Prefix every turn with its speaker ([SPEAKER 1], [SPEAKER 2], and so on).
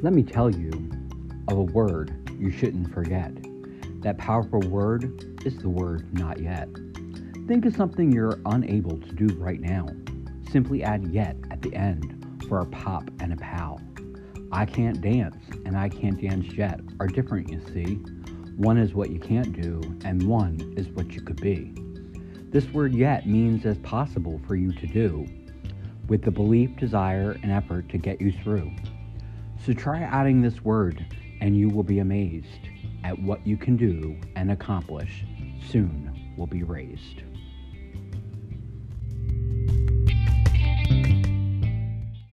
[SPEAKER 1] Let me tell you of a word you shouldn't forget. That powerful word is the word not yet. Think of something you're unable to do right now. Simply add yet at the end for a pop and a pow. I can't dance and I can't dance yet are different, you see. One is what you can't do, and one is what you could be. This word yet means as possible for you to do, with the belief, desire, and effort to get you through. So try adding this word, and you will be amazed at what you can do and accomplish. Soon will be raised.